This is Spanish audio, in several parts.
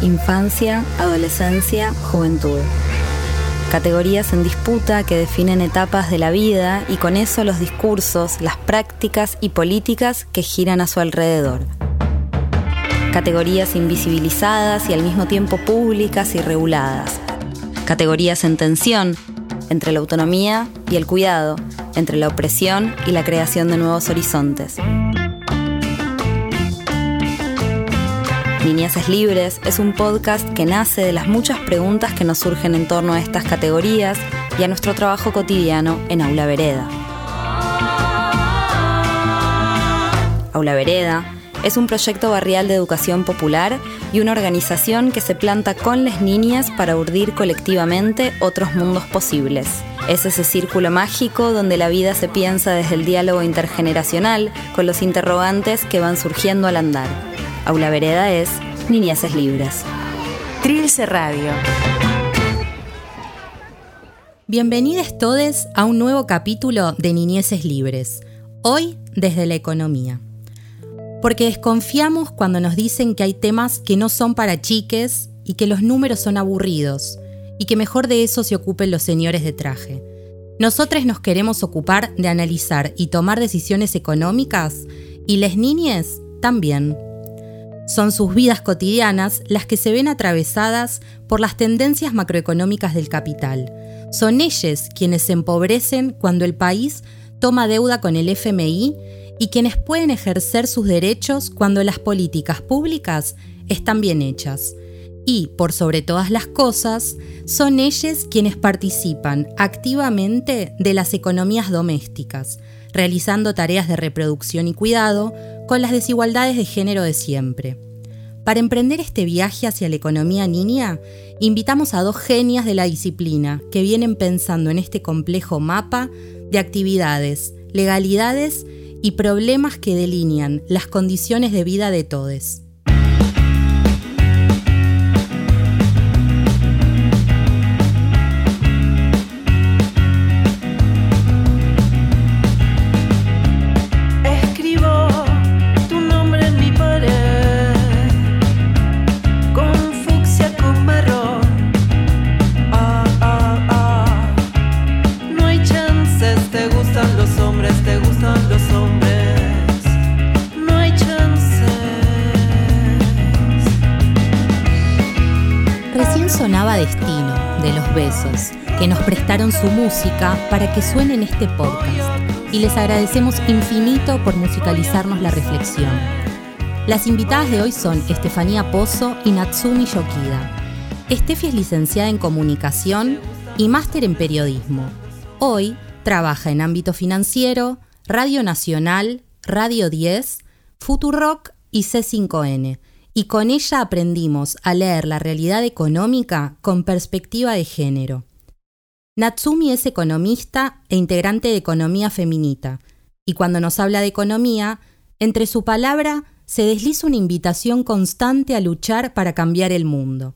infancia, adolescencia, juventud. Categorías en disputa que definen etapas de la vida y con eso los discursos, las prácticas y políticas que giran a su alrededor. Categorías invisibilizadas y al mismo tiempo públicas y reguladas. Categorías en tensión entre la autonomía y el cuidado, entre la opresión y la creación de nuevos horizontes. Niñeces Libres es un podcast que nace de las muchas preguntas que nos surgen en torno a estas categorías y a nuestro trabajo cotidiano en Aula Vereda. Aula Vereda es un proyecto barrial de educación popular y una organización que se planta con las niñas para urdir colectivamente otros mundos posibles. Es ese círculo mágico donde la vida se piensa desde el diálogo intergeneracional con los interrogantes que van surgiendo al andar. Aula Vereda es Niñeces Libres. Trilce Radio. Bienvenidos todos a un nuevo capítulo de Niñeces Libres. Hoy desde la economía. Porque desconfiamos cuando nos dicen que hay temas que no son para chiques y que los números son aburridos y que mejor de eso se ocupen los señores de traje. Nosotros nos queremos ocupar de analizar y tomar decisiones económicas y les niñes también. Son sus vidas cotidianas las que se ven atravesadas por las tendencias macroeconómicas del capital. Son ellos quienes se empobrecen cuando el país toma deuda con el FMI y quienes pueden ejercer sus derechos cuando las políticas públicas están bien hechas. Y, por sobre todas las cosas, son ellos quienes participan activamente de las economías domésticas, realizando tareas de reproducción y cuidado con las desigualdades de género de siempre. Para emprender este viaje hacia la economía niña, invitamos a dos genias de la disciplina que vienen pensando en este complejo mapa de actividades, legalidades y problemas que delinean las condiciones de vida de todos. Que nos prestaron su música para que suene en este podcast y les agradecemos infinito por musicalizarnos la reflexión. Las invitadas de hoy son Estefanía Pozo y Natsumi Yokida. Estefi es licenciada en comunicación y máster en periodismo. Hoy trabaja en ámbito financiero, Radio Nacional, Radio 10, Futurock y C5N y con ella aprendimos a leer la realidad económica con perspectiva de género. Natsumi es economista e integrante de Economía Feminita, y cuando nos habla de economía, entre su palabra se desliza una invitación constante a luchar para cambiar el mundo.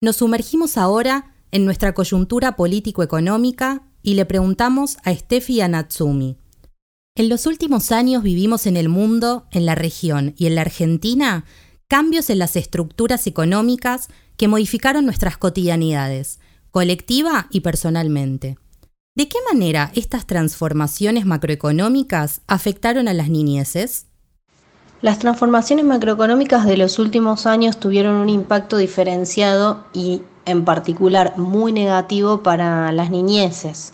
Nos sumergimos ahora en nuestra coyuntura político-económica y le preguntamos a Steffi y a Natsumi. En los últimos años vivimos en el mundo, en la región y en la Argentina cambios en las estructuras económicas que modificaron nuestras cotidianidades, colectiva y personalmente. ¿De qué manera estas transformaciones macroeconómicas afectaron a las niñeces? Las transformaciones macroeconómicas de los últimos años tuvieron un impacto diferenciado y en particular muy negativo para las niñeces.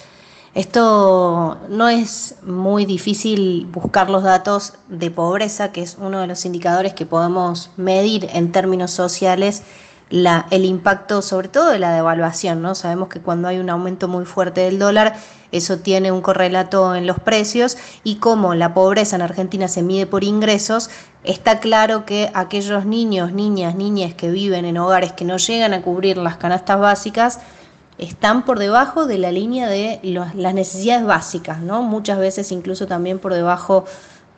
Esto no es muy difícil buscar los datos de pobreza, que es uno de los indicadores que podemos medir en términos sociales el impacto sobre todo de la devaluación. ¿no? Sabemos que cuando hay un aumento muy fuerte del dólar, eso tiene un correlato en los precios y como la pobreza en Argentina se mide por ingresos, está claro que aquellos niños, niñas, niñas que viven en hogares que no llegan a cubrir las canastas básicas, están por debajo de la línea de las necesidades básicas, ¿no? Muchas veces incluso también por debajo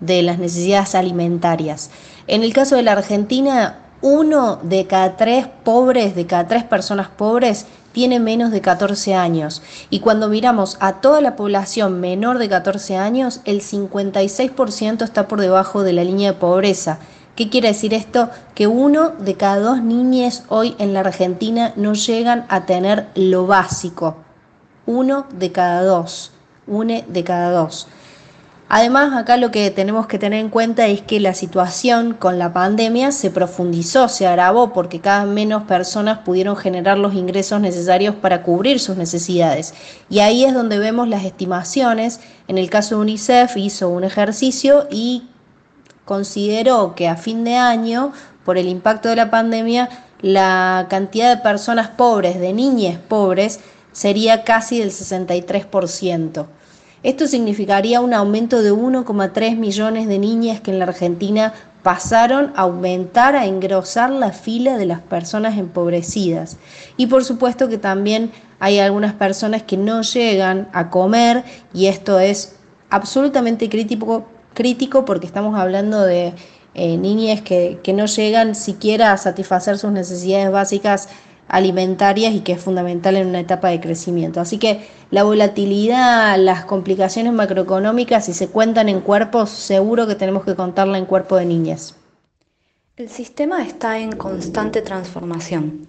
de las necesidades alimentarias. En el caso de la Argentina, uno de cada tres pobres, de cada tres personas pobres, tiene menos de 14 años. Y cuando miramos a toda la población menor de 14 años, el 56% está por debajo de la línea de pobreza. ¿Qué quiere decir esto? Que uno de cada dos niñas hoy en la Argentina no llegan a tener lo básico. Uno de cada dos. Une de cada dos. Además, acá lo que tenemos que tener en cuenta es que la situación con la pandemia se profundizó, se agravó, porque cada menos personas pudieron generar los ingresos necesarios para cubrir sus necesidades. Y ahí es donde vemos las estimaciones. En el caso de UNICEF hizo un ejercicio y consideró que a fin de año, por el impacto de la pandemia, la cantidad de personas pobres, de niñas pobres, sería casi del 63%. Esto significaría un aumento de 1,3 millones de niñas que en la Argentina pasaron a aumentar, a engrosar la fila de las personas empobrecidas. Y por supuesto que también hay algunas personas que no llegan a comer y esto es absolutamente crítico, crítico porque estamos hablando de eh, niñas que, que no llegan siquiera a satisfacer sus necesidades básicas alimentarias y que es fundamental en una etapa de crecimiento. Así que la volatilidad, las complicaciones macroeconómicas, si se cuentan en cuerpos, seguro que tenemos que contarla en cuerpo de niñas. El sistema está en constante transformación.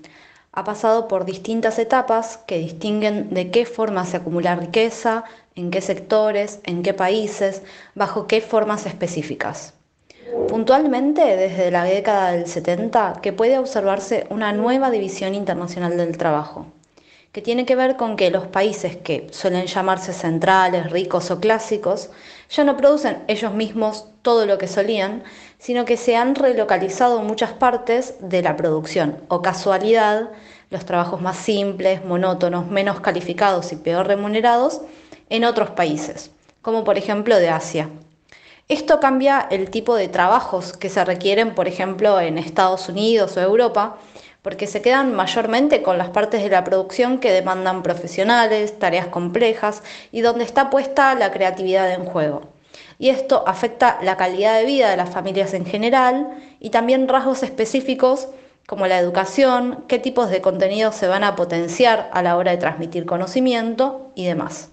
Ha pasado por distintas etapas que distinguen de qué forma se acumula riqueza, en qué sectores, en qué países, bajo qué formas específicas. Puntualmente, desde la década del 70, que puede observarse una nueva división internacional del trabajo, que tiene que ver con que los países que suelen llamarse centrales, ricos o clásicos, ya no producen ellos mismos todo lo que solían, sino que se han relocalizado muchas partes de la producción, o casualidad, los trabajos más simples, monótonos, menos calificados y peor remunerados, en otros países, como por ejemplo de Asia. Esto cambia el tipo de trabajos que se requieren, por ejemplo, en Estados Unidos o Europa, porque se quedan mayormente con las partes de la producción que demandan profesionales, tareas complejas y donde está puesta la creatividad en juego. Y esto afecta la calidad de vida de las familias en general y también rasgos específicos como la educación, qué tipos de contenidos se van a potenciar a la hora de transmitir conocimiento y demás.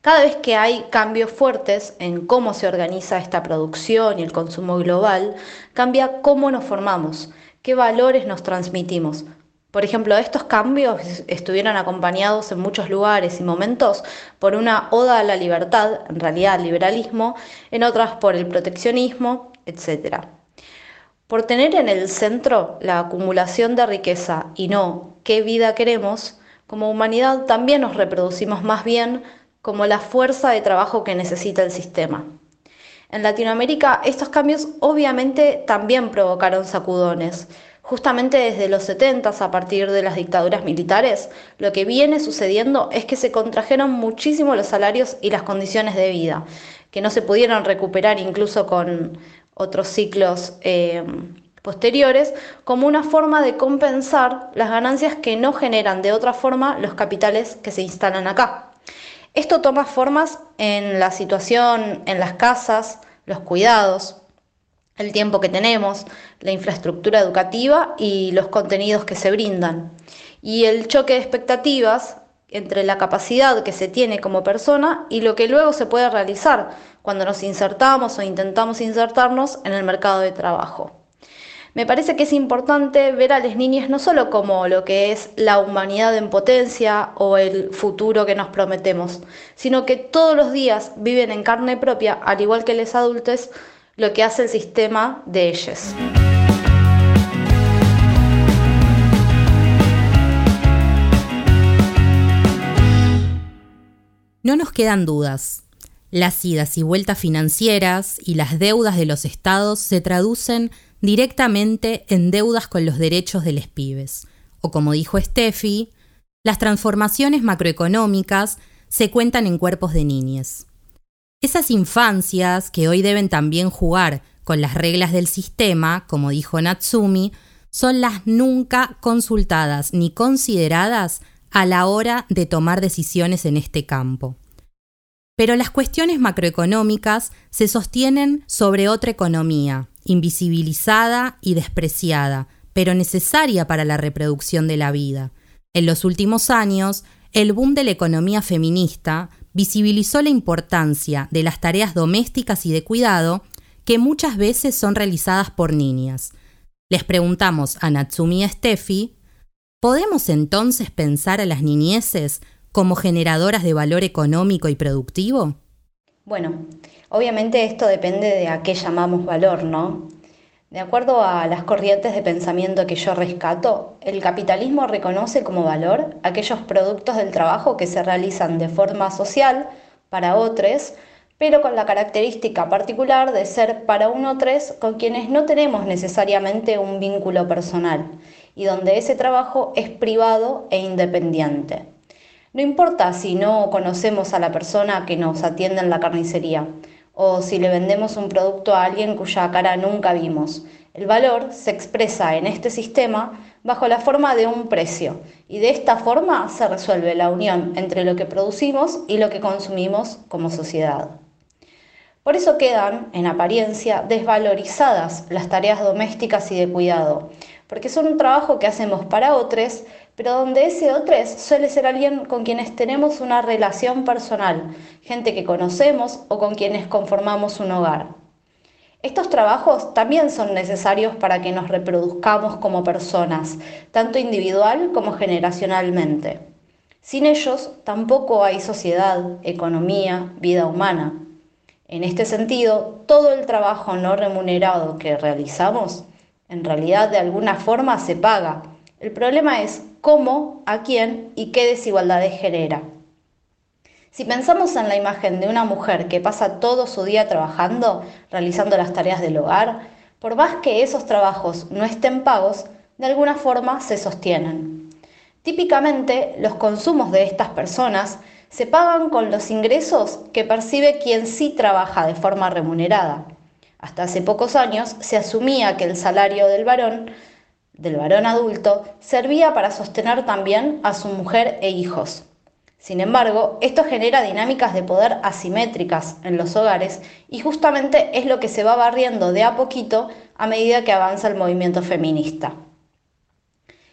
Cada vez que hay cambios fuertes en cómo se organiza esta producción y el consumo global, cambia cómo nos formamos, qué valores nos transmitimos. Por ejemplo, estos cambios estuvieron acompañados en muchos lugares y momentos por una oda a la libertad, en realidad al liberalismo, en otras por el proteccionismo, etc. Por tener en el centro la acumulación de riqueza y no qué vida queremos, como humanidad también nos reproducimos más bien como la fuerza de trabajo que necesita el sistema. En Latinoamérica estos cambios obviamente también provocaron sacudones. Justamente desde los 70 a partir de las dictaduras militares, lo que viene sucediendo es que se contrajeron muchísimo los salarios y las condiciones de vida, que no se pudieron recuperar incluso con otros ciclos eh, posteriores, como una forma de compensar las ganancias que no generan de otra forma los capitales que se instalan acá. Esto toma formas en la situación en las casas, los cuidados, el tiempo que tenemos, la infraestructura educativa y los contenidos que se brindan. Y el choque de expectativas entre la capacidad que se tiene como persona y lo que luego se puede realizar cuando nos insertamos o intentamos insertarnos en el mercado de trabajo. Me parece que es importante ver a las niñas no solo como lo que es la humanidad en potencia o el futuro que nos prometemos, sino que todos los días viven en carne propia, al igual que los adultos, lo que hace el sistema de ellas. No nos quedan dudas. Las idas y vueltas financieras y las deudas de los estados se traducen directamente en deudas con los derechos de los pibes. O como dijo Steffi, las transformaciones macroeconómicas se cuentan en cuerpos de niñas. Esas infancias que hoy deben también jugar con las reglas del sistema, como dijo Natsumi, son las nunca consultadas ni consideradas a la hora de tomar decisiones en este campo. Pero las cuestiones macroeconómicas se sostienen sobre otra economía, invisibilizada y despreciada, pero necesaria para la reproducción de la vida. En los últimos años, el boom de la economía feminista visibilizó la importancia de las tareas domésticas y de cuidado que muchas veces son realizadas por niñas. Les preguntamos a Natsumi y Steffi, ¿podemos entonces pensar a las niñeces como generadoras de valor económico y productivo? Bueno, obviamente esto depende de a qué llamamos valor, ¿no? De acuerdo a las corrientes de pensamiento que yo rescato, el capitalismo reconoce como valor aquellos productos del trabajo que se realizan de forma social para otros, pero con la característica particular de ser para un otros con quienes no tenemos necesariamente un vínculo personal y donde ese trabajo es privado e independiente. No importa si no conocemos a la persona que nos atiende en la carnicería, o si le vendemos un producto a alguien cuya cara nunca vimos. El valor se expresa en este sistema bajo la forma de un precio y de esta forma se resuelve la unión entre lo que producimos y lo que consumimos como sociedad. Por eso quedan, en apariencia, desvalorizadas las tareas domésticas y de cuidado, porque son un trabajo que hacemos para otros pero donde ese otro suele ser alguien con quienes tenemos una relación personal, gente que conocemos o con quienes conformamos un hogar. Estos trabajos también son necesarios para que nos reproduzcamos como personas, tanto individual como generacionalmente. Sin ellos tampoco hay sociedad, economía, vida humana. En este sentido, todo el trabajo no remunerado que realizamos, en realidad de alguna forma se paga. El problema es cómo, a quién y qué desigualdades genera. Si pensamos en la imagen de una mujer que pasa todo su día trabajando, realizando las tareas del hogar, por más que esos trabajos no estén pagos, de alguna forma se sostienen. Típicamente, los consumos de estas personas se pagan con los ingresos que percibe quien sí trabaja de forma remunerada. Hasta hace pocos años se asumía que el salario del varón del varón adulto servía para sostener también a su mujer e hijos. Sin embargo, esto genera dinámicas de poder asimétricas en los hogares y justamente es lo que se va barriendo de a poquito a medida que avanza el movimiento feminista.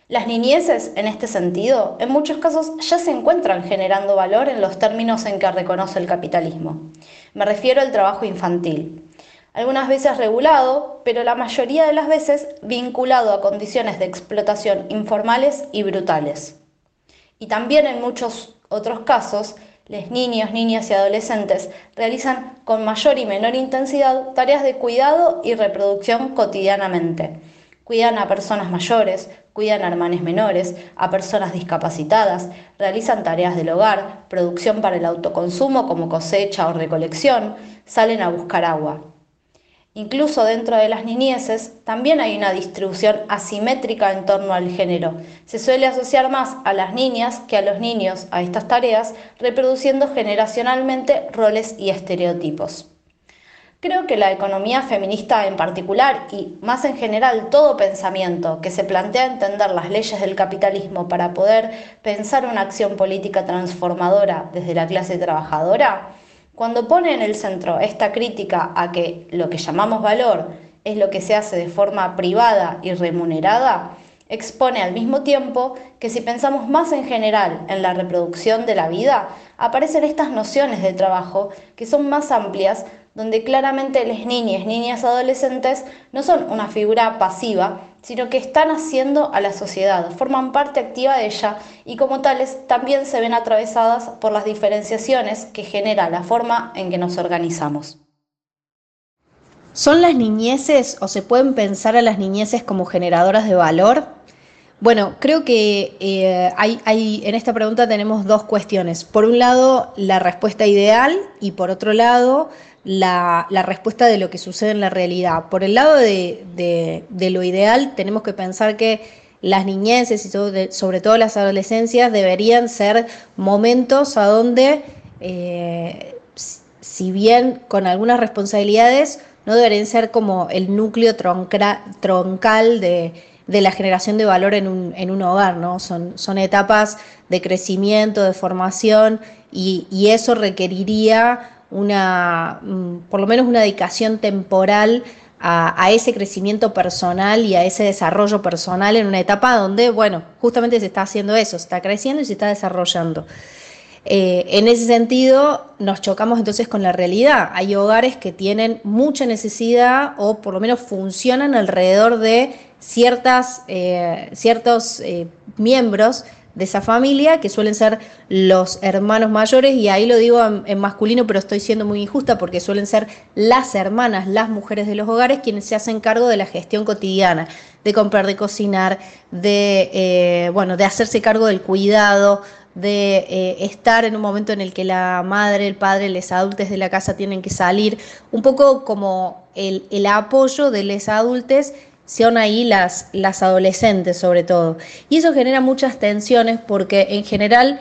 Las niñeces, en este sentido, en muchos casos ya se encuentran generando valor en los términos en que reconoce el capitalismo. Me refiero al trabajo infantil algunas veces regulado, pero la mayoría de las veces vinculado a condiciones de explotación informales y brutales. Y también en muchos otros casos, los niños, niñas y adolescentes realizan con mayor y menor intensidad tareas de cuidado y reproducción cotidianamente. Cuidan a personas mayores, cuidan a hermanos menores, a personas discapacitadas, realizan tareas del hogar, producción para el autoconsumo como cosecha o recolección, salen a buscar agua. Incluso dentro de las niñeces también hay una distribución asimétrica en torno al género. Se suele asociar más a las niñas que a los niños a estas tareas, reproduciendo generacionalmente roles y estereotipos. Creo que la economía feminista en particular y más en general todo pensamiento que se plantea entender las leyes del capitalismo para poder pensar una acción política transformadora desde la clase trabajadora, cuando pone en el centro esta crítica a que lo que llamamos valor es lo que se hace de forma privada y remunerada, expone al mismo tiempo que si pensamos más en general en la reproducción de la vida, aparecen estas nociones de trabajo que son más amplias, donde claramente las niñas, niñas adolescentes no son una figura pasiva, sino que están haciendo a la sociedad, forman parte activa de ella y como tales también se ven atravesadas por las diferenciaciones que genera la forma en que nos organizamos. ¿Son las niñeces o se pueden pensar a las niñeces como generadoras de valor? Bueno, creo que eh, hay, en esta pregunta tenemos dos cuestiones. Por un lado, la respuesta ideal y por otro lado, la, respuesta de lo que sucede en la realidad. Por el lado de, lo ideal, tenemos que pensar que las niñeces y sobre todo las adolescencias deberían ser momentos a donde, eh, si bien con algunas responsabilidades, no deberían ser como el núcleo troncal de, la generación de valor en un, hogar, ¿no? Son, son, etapas de crecimiento, de formación, y eso requeriría una, mm, por lo menos una dedicación temporal a, ese crecimiento personal y a ese desarrollo personal en una etapa donde, bueno, justamente se está haciendo eso, se está creciendo y se está desarrollando. eh, en ese sentido, nos chocamos entonces con la realidad. Hay hogares que tienen mucha necesidad o por lo menos funcionan alrededor de ciertas, eh, ciertos eh, miembros de esa familia, que suelen ser los hermanos mayores, y ahí lo digo en, masculino, pero estoy siendo muy injusta porque suelen ser las hermanas, las mujeres de los hogares, quienes se hacen cargo de la gestión cotidiana, de comprar, de cocinar, de, bueno, de hacerse cargo del cuidado, de eh, estar en un momento en el que la madre, el padre, los adultos de la casa tienen que salir, un poco como el, apoyo de los adultos son ahí las, las adolescentes sobre todo. Y eso genera muchas tensiones porque en general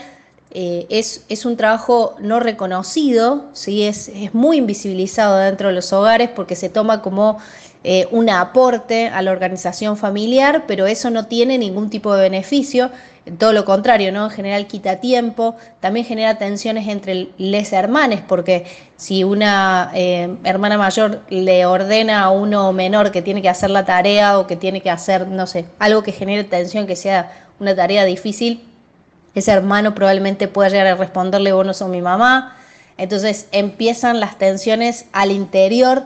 eh, es, es, un trabajo no reconocido, ¿sí? es, es muy invisibilizado dentro de los hogares porque se toma como eh, un aporte a la organización familiar, pero eso no tiene ningún tipo de beneficio, todo lo contrario, ¿no? En general quita tiempo, también genera tensiones entre les hermanes, porque si una eh, hermana mayor le ordena a uno menor que tiene que hacer la tarea o que tiene que hacer, no sé, algo que genere tensión, que sea una tarea difícil, ese hermano probablemente pueda llegar a responderle, vos no sos mi mamá. Entonces empiezan las tensiones al interior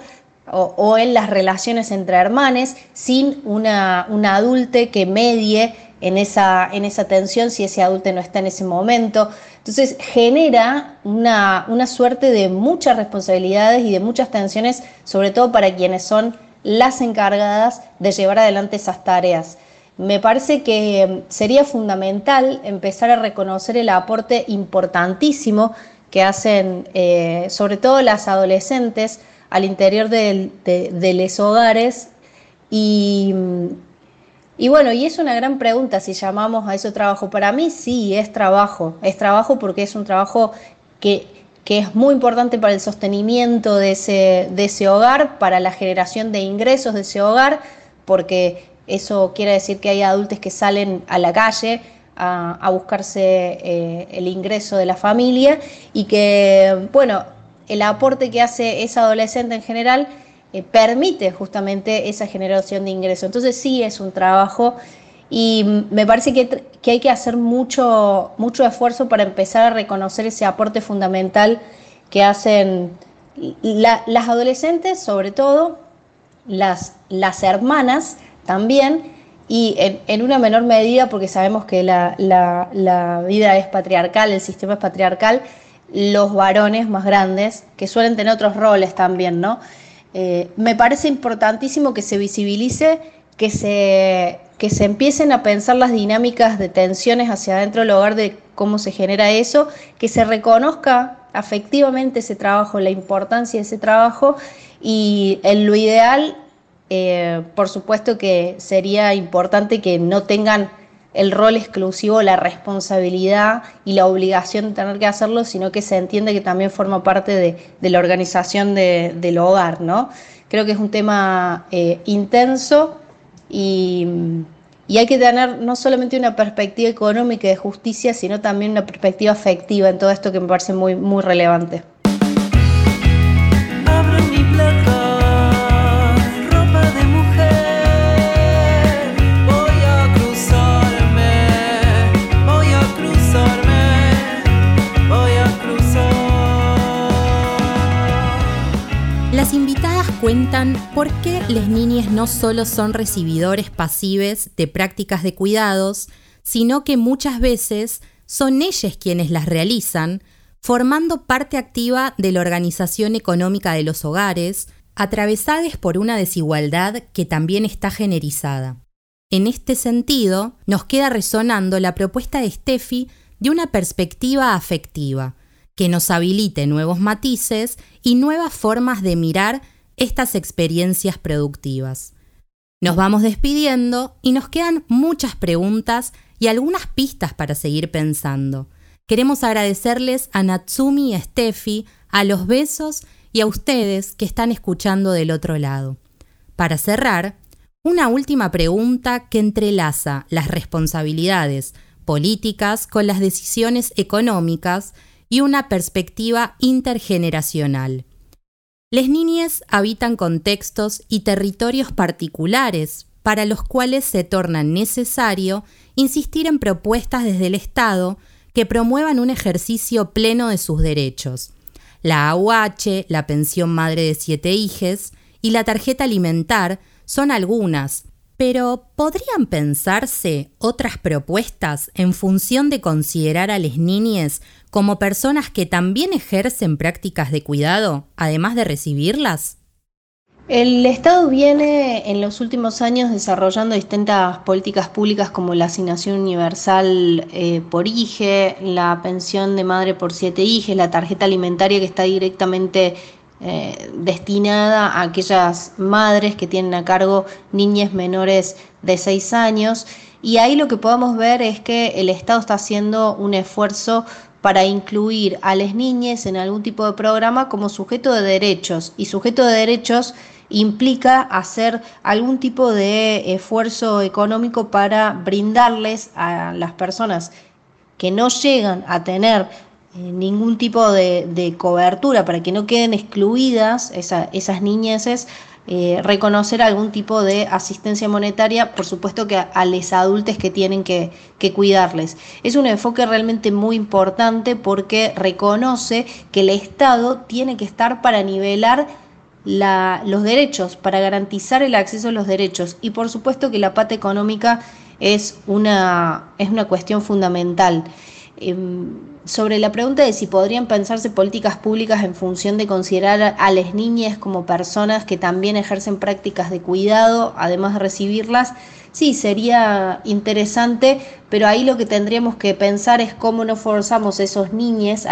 o, en las relaciones entre hermanes sin una, adulte que medie en esa, en esa tensión si ese adulto no está en ese momento. Entonces genera una, una suerte de muchas responsabilidades y de muchas tensiones, sobre todo para quienes son las encargadas de llevar adelante esas tareas. Me parece que sería fundamental empezar a reconocer el aporte importantísimo que hacen eh, sobre todo las adolescentes al interior de, los hogares. Y, bueno, y es una gran pregunta si llamamos a eso trabajo. Para mí sí, es trabajo. Es trabajo porque es un trabajo que, es muy importante para el sostenimiento de ese, de ese hogar, para la generación de ingresos de ese hogar, porque eso quiere decir que hay adultos que salen a la calle a, buscarse eh, el ingreso de la familia y que, bueno, el aporte que hace esa adolescente en general eh, permite justamente esa generación de ingresos. Entonces sí es un trabajo y me parece que, hay que hacer mucho, mucho esfuerzo para empezar a reconocer ese aporte fundamental que hacen las adolescentes, sobre todo, las, las hermanas también, y en, una menor medida, porque sabemos que la, la vida es patriarcal, el sistema es patriarcal, los varones más grandes, que suelen tener otros roles también, ¿no? Eh, me parece importantísimo que se visibilice, que se, que se empiecen a pensar las dinámicas de tensiones hacia adentro del hogar, de cómo se genera eso, que se reconozca afectivamente ese trabajo, la importancia de ese trabajo y en lo ideal, eh, por supuesto que sería importante que no tengan el rol exclusivo, la responsabilidad y la obligación de tener que hacerlo, sino que se entiende que también forma parte de, la organización del hogar, ¿no? Creo que es un tema eh, intenso y, y, hay que tener no solamente una perspectiva económica de justicia, sino también una perspectiva afectiva en todo esto que me parece muy, muy relevante. Cuentan por qué las niñas no solo son recibidores pasivos de prácticas de cuidados, sino que muchas veces son ellas quienes las realizan, formando parte activa de la organización económica de los hogares, atravesadas por una desigualdad que también está generizada. En este sentido, nos queda resonando la propuesta de Steffi de una perspectiva afectiva, que nos habilite nuevos matices y nuevas formas de mirar estas experiencias productivas. Nos vamos despidiendo y nos quedan muchas preguntas y algunas pistas para seguir pensando. Queremos agradecerles a Natsumi y a Steffi, a los besos y a ustedes que están escuchando del otro lado. Para cerrar, una última pregunta que entrelaza las responsabilidades políticas con las decisiones económicas y una perspectiva intergeneracional. Las niñas habitan contextos y territorios particulares para los cuales se torna necesario insistir en propuestas desde el Estado que promuevan un ejercicio pleno de sus derechos. La AUH, la pensión madre de siete hijes y la tarjeta alimentar son algunas, pero ¿podrían pensarse otras propuestas en función de considerar a las niñas como personas que también ejercen prácticas de cuidado, además de recibirlas? El Estado viene en los últimos años desarrollando distintas políticas públicas como la asignación universal eh, por IGE, la pensión de madre por siete IGE, la tarjeta alimentaria que está directamente eh, destinada a aquellas madres que tienen a cargo niñas menores de seis años. Y ahí lo que podemos ver es que el Estado está haciendo un esfuerzo para incluir a las niñas en algún tipo de programa como sujeto de derechos. Y sujeto de derechos implica hacer algún tipo de esfuerzo económico para brindarles a las personas que no llegan a tener eh, ningún tipo de, cobertura para que no queden excluidas esas niñeces, eh, reconocer algún tipo de asistencia monetaria, por supuesto que a, los adultos que tienen que, cuidarles. Es un enfoque realmente muy importante porque reconoce que el Estado tiene que estar para nivelar los derechos, para garantizar el acceso a los derechos. Y por supuesto que la pata económica es una, es una cuestión fundamental. Em, sobre la pregunta de si podrían pensarse políticas públicas en función de considerar a las niñas como personas que también ejercen prácticas de cuidado, además de recibirlas, sí, sería interesante, pero ahí lo que tendríamos que pensar es cómo no forzamos a esos niños,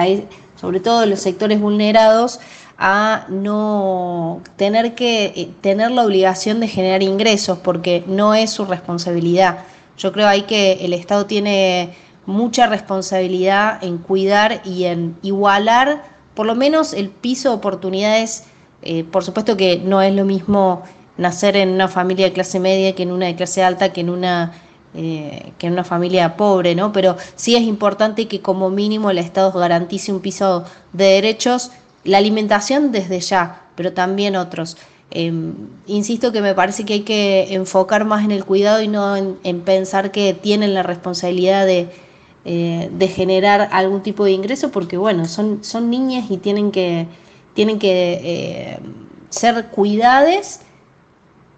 sobre todo los sectores vulnerados, a no tener que eh, tener la obligación de generar ingresos porque no es su responsabilidad. Yo creo ahí que el Estado tiene mucha responsabilidad en cuidar y en igualar por lo menos el piso de oportunidades. Eh, por supuesto que no es lo mismo nacer en una familia de clase media que en una de clase alta, que en una eh, que en una familia pobre, ¿no? Pero sí es importante que como mínimo el Estado garantice un piso de derechos la alimentación desde ya, pero también otros. Em, insisto que me parece que hay que enfocar más en el cuidado y no en, pensar que tienen la responsabilidad de, eh, de, generar algún tipo de ingreso, porque bueno, son, son niñas y tienen que, tienen que eh, ser cuidadas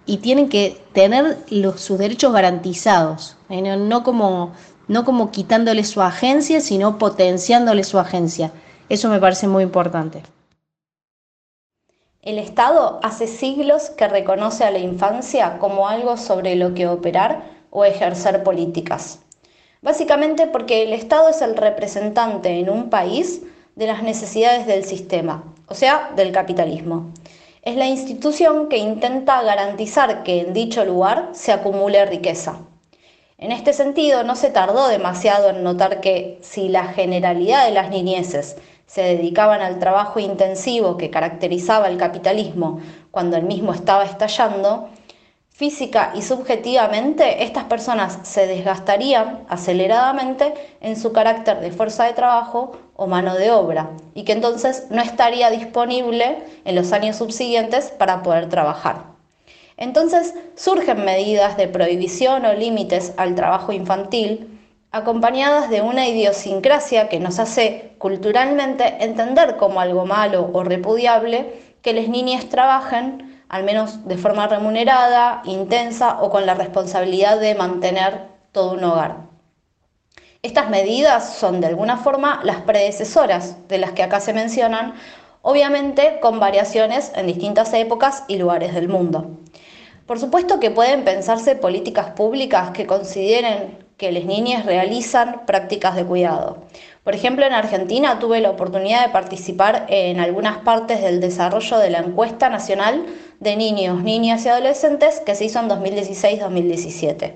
y tienen que tener los, sus derechos garantizados, ¿eh? no, como, no como quitándole su agencia, sino potenciándole su agencia. Eso me parece muy importante. El Estado hace siglos que reconoce a la infancia como algo sobre lo que operar o ejercer políticas. Básicamente porque el Estado es el representante en un país de las necesidades del sistema, o sea, del capitalismo. Es la institución que intenta garantizar que en dicho lugar se acumule riqueza. En este sentido, no se tardó demasiado en notar que si la generalidad de las niñeces se dedicaban al trabajo intensivo que caracterizaba el capitalismo cuando el mismo estaba estallando, física y subjetivamente estas personas se desgastarían aceleradamente en su carácter de fuerza de trabajo o mano de obra y que entonces no estaría disponible en los años subsiguientes para poder trabajar. Entonces surgen medidas de prohibición o límites al trabajo infantil acompañadas de una idiosincrasia que nos hace culturalmente entender como algo malo o repudiable que las niñas trabajen, al menos de forma remunerada, intensa o con la responsabilidad de mantener todo un hogar. Estas medidas son de alguna forma las predecesoras de las que acá se mencionan, obviamente con variaciones en distintas épocas y lugares del mundo. Por supuesto que pueden pensarse políticas públicas que consideren que las niñas realizan prácticas de cuidado. Por ejemplo, en Argentina tuve la oportunidad de participar en algunas partes del desarrollo de la encuesta nacional de niños, niñas y adolescentes que se hizo en 2016-2017.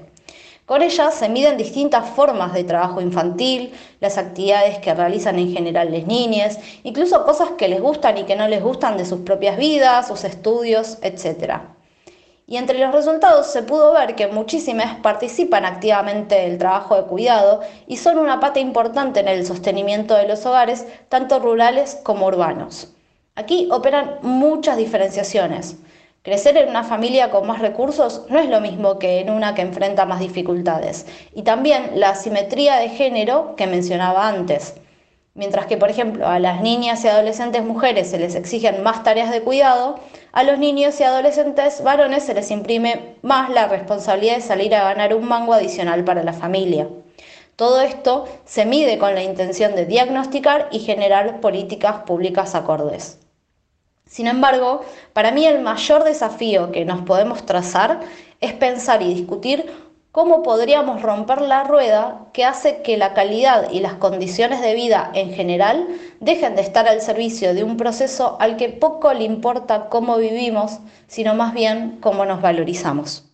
Con ella se miden distintas formas de trabajo infantil, las actividades que realizan en general las niñas, incluso cosas que les gustan y que no les gustan de sus propias vidas, sus estudios, etc. Y entre los resultados se pudo ver que muchísimas participan activamente del trabajo de cuidado y son una pata importante en el sostenimiento de los hogares, tanto rurales como urbanos. Aquí operan muchas diferenciaciones. Crecer en una familia con más recursos no es lo mismo que en una que enfrenta más dificultades. Y también la asimetría de género que mencionaba antes. Mientras que, por ejemplo, a las niñas y adolescentes mujeres se les exigen más tareas de cuidado, a los niños y adolescentes varones se les imprime más la responsabilidad de salir a ganar un mango adicional para la familia. Todo esto se mide con la intención de diagnosticar y generar políticas públicas acordes. Sin embargo, para mí el mayor desafío que nos podemos trazar es pensar y discutir cómo podríamos romper la rueda que hace que la calidad y las condiciones de vida en general dejen de estar al servicio de un proceso al que poco le importa cómo vivimos, sino más bien cómo nos valorizamos.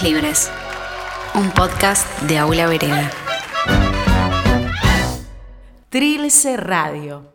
Libres, un podcast de Aula Vereda. Trilce Radio.